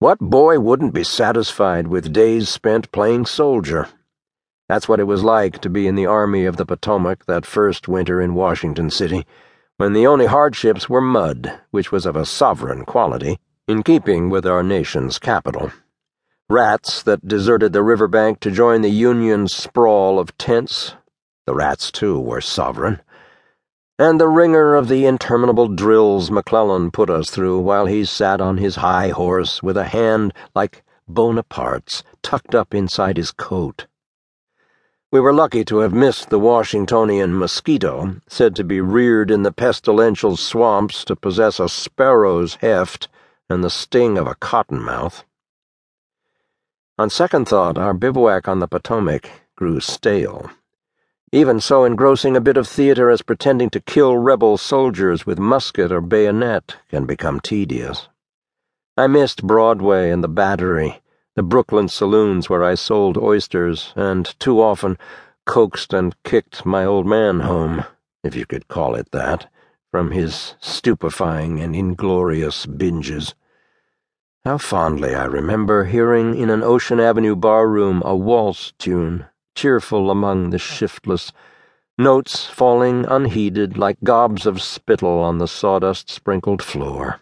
What boy wouldn't be satisfied with days spent playing soldier? That's what it was like to be in the Army of the Potomac that first winter in Washington City, when the only hardships were mud, which was of a sovereign quality, in keeping with our nation's capital. Rats that deserted the riverbank to join the Union sprawl of tents. The rats, too, were sovereign and the wringer of the interminable drills McClellan put us through while he sat on his high horse with a hand like Bonaparte's tucked up inside his coat. We were lucky to have missed the Washingtonian mosquito, said to be reared in the pestilential swamps to possess a sparrow's heft and the sting of a cottonmouth. On second thought, our bivouac on the Potomac grew stale even so engrossing a bit of theater as pretending to kill rebel soldiers with musket or bayonet can become tedious. I missed Broadway and the Battery, the Brooklyn saloons where I sold oysters, and too often coaxed and kicked my old man home, if you could call it that, from his stupefying and inglorious binges. How fondly I remember hearing in an Ocean Avenue barroom a waltz tune cheerful among the shiftless, notes falling unheeded like gobs of spittle on the sawdust sprinkled floor.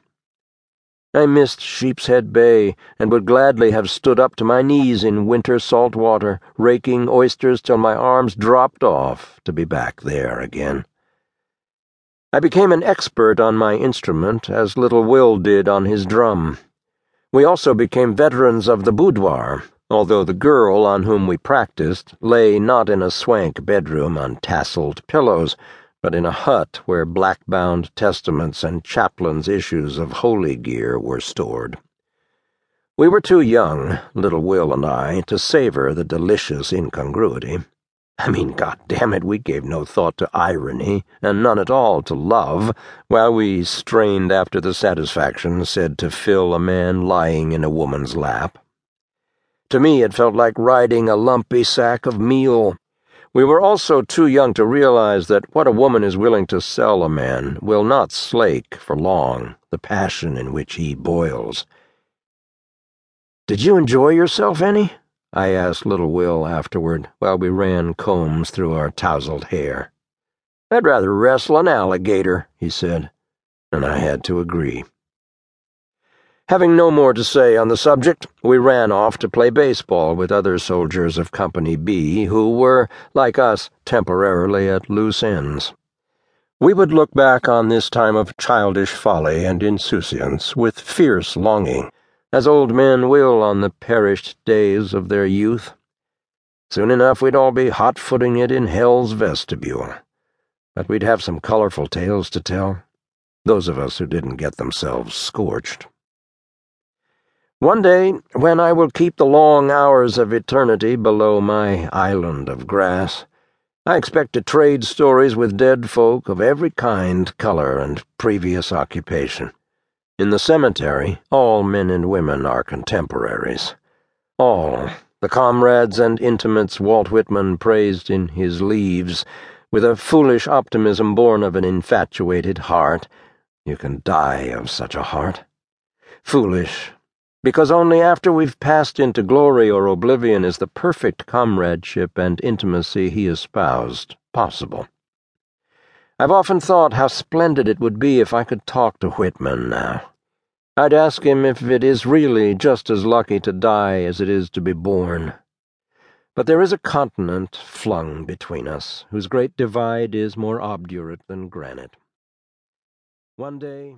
I missed Sheepshead Bay and would gladly have stood up to my knees in winter salt water, raking oysters till my arms dropped off to be back there again. I became an expert on my instrument, as little Will did on his drum. We also became veterans of the boudoir, although the girl on whom we practiced lay not in a swank bedroom on tasseled pillows, but in a hut where black-bound testaments and chaplain's issues of holy gear were stored. We were too young, little Will and I, to savor the delicious incongruity. I mean, God damn it, we gave no thought to irony, and none at all to love, while we strained after the satisfaction said to fill a man lying in a woman's lap. To me, it felt like riding a lumpy sack of meal. We were also too young to realize that what a woman is willing to sell a man will not slake for long the passion in which he boils. Did you enjoy yourself any? I asked little Will afterward, while we ran combs through our tousled hair. I'd rather wrestle an alligator, he said, and I had to agree. Having no more to say on the subject, we ran off to play baseball with other soldiers of Company B who were, like us, temporarily at loose ends. We would look back on this time of childish folly and insouciance with fierce longing, as old men will on the perished days of their youth. Soon enough we'd all be hot-footing it in hell's vestibule. But we'd have some colorful tales to tell, those of us who didn't get themselves scorched. One day, when I will keep the long hours of eternity below my island of grass, I expect to trade stories with dead folk of every kind, color, and previous occupation. In the cemetery, all men and women are contemporaries. All, the comrades and intimates Walt Whitman praised in his leaves, with a foolish optimism born of an infatuated heart. You can die of such a heart. Foolish, because only after we've passed into glory or oblivion is the perfect comradeship and intimacy he espoused possible. I've often thought how splendid it would be if I could talk to Whitman now. I'd ask him if it is really just as lucky to die as it is to be born. But there is a continent flung between us, whose great divide is more obdurate than granite. One day